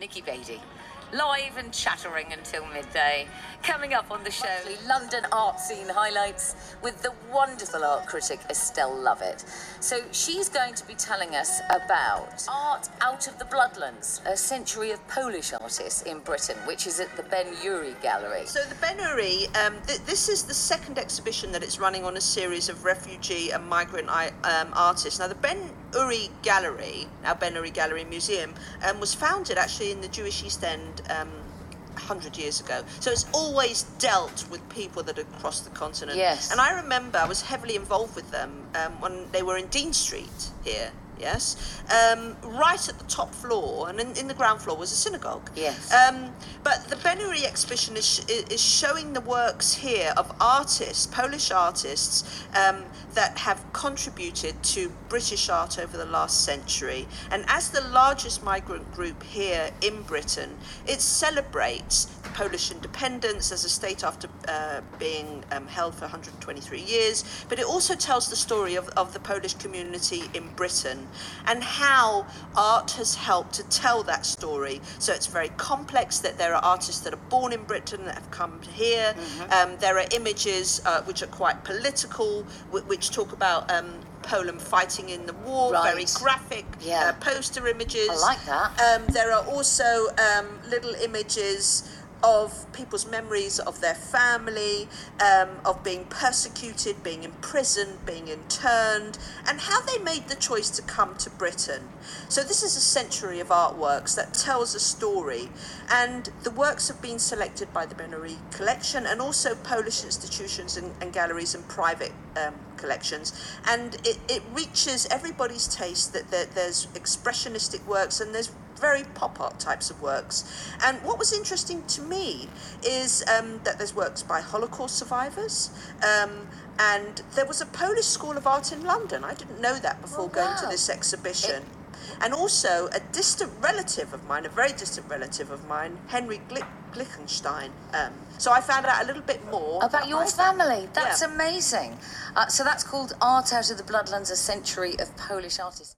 Nikki Bedi. Live and chattering until midday. Coming up on the show, London art scene highlights with the wonderful art critic Estelle Lovatt. So she's going to be telling us about Art Out of the Bloodlands, a century of Polish artists in Britain, which is at the Ben Uri Gallery. So the Ben Uri, um, th- this is the second exhibition that it's running on a series of refugee and migrant um, artists. Now the Ben Uri Gallery, now Ben Uri Gallery Museum, um, was founded actually in the Jewish East End. Um, 100 years ago. So it's always dealt with people that had crossed the continent. Yes. And I remember I was heavily involved with them um, when they were in Dean Street here. Yes, um, right at the top floor, and in, in the ground floor was a synagogue. Yes. Um, but the Ben Uri exhibition is, sh- is showing the works here of artists, Polish artists, um, that have contributed to British art over the last century. And as the largest migrant group here in Britain, it celebrates Polish independence as a state after uh, being um, held for 123 years. But it also tells the story of, of the Polish community in Britain and how art has helped to tell that story. So it's very complex that there are artists that are born in Britain that have come here. Um, there are images uh, which are quite political, wh- which talk about um, Poland fighting in the war, very graphic Yeah. uh, poster images. I like that. Um, there are also um, little images of people's memories of their family, um, of being persecuted, being imprisoned, being interned, and how they made the choice to come to Britain. So, this is a century of artworks that tells a story, and the works have been selected by the Ben Uri collection and also Polish institutions and, and galleries and private um, collections. And it, it reaches everybody's taste that there, there's expressionistic works and there's very pop art types of works. And what was interesting to me is um, that there's works by Holocaust survivors. Um, and there was a Polish School of Art in London. I didn't know that before Oh, going to this exhibition. And also a distant relative of mine, a very distant relative of mine, Henry Glick- Glickenstein. Um, so I found out a little bit more About your my family. That's Yeah. amazing. Uh, so that's called Art Out of the Bloodlands, a century of Polish artists.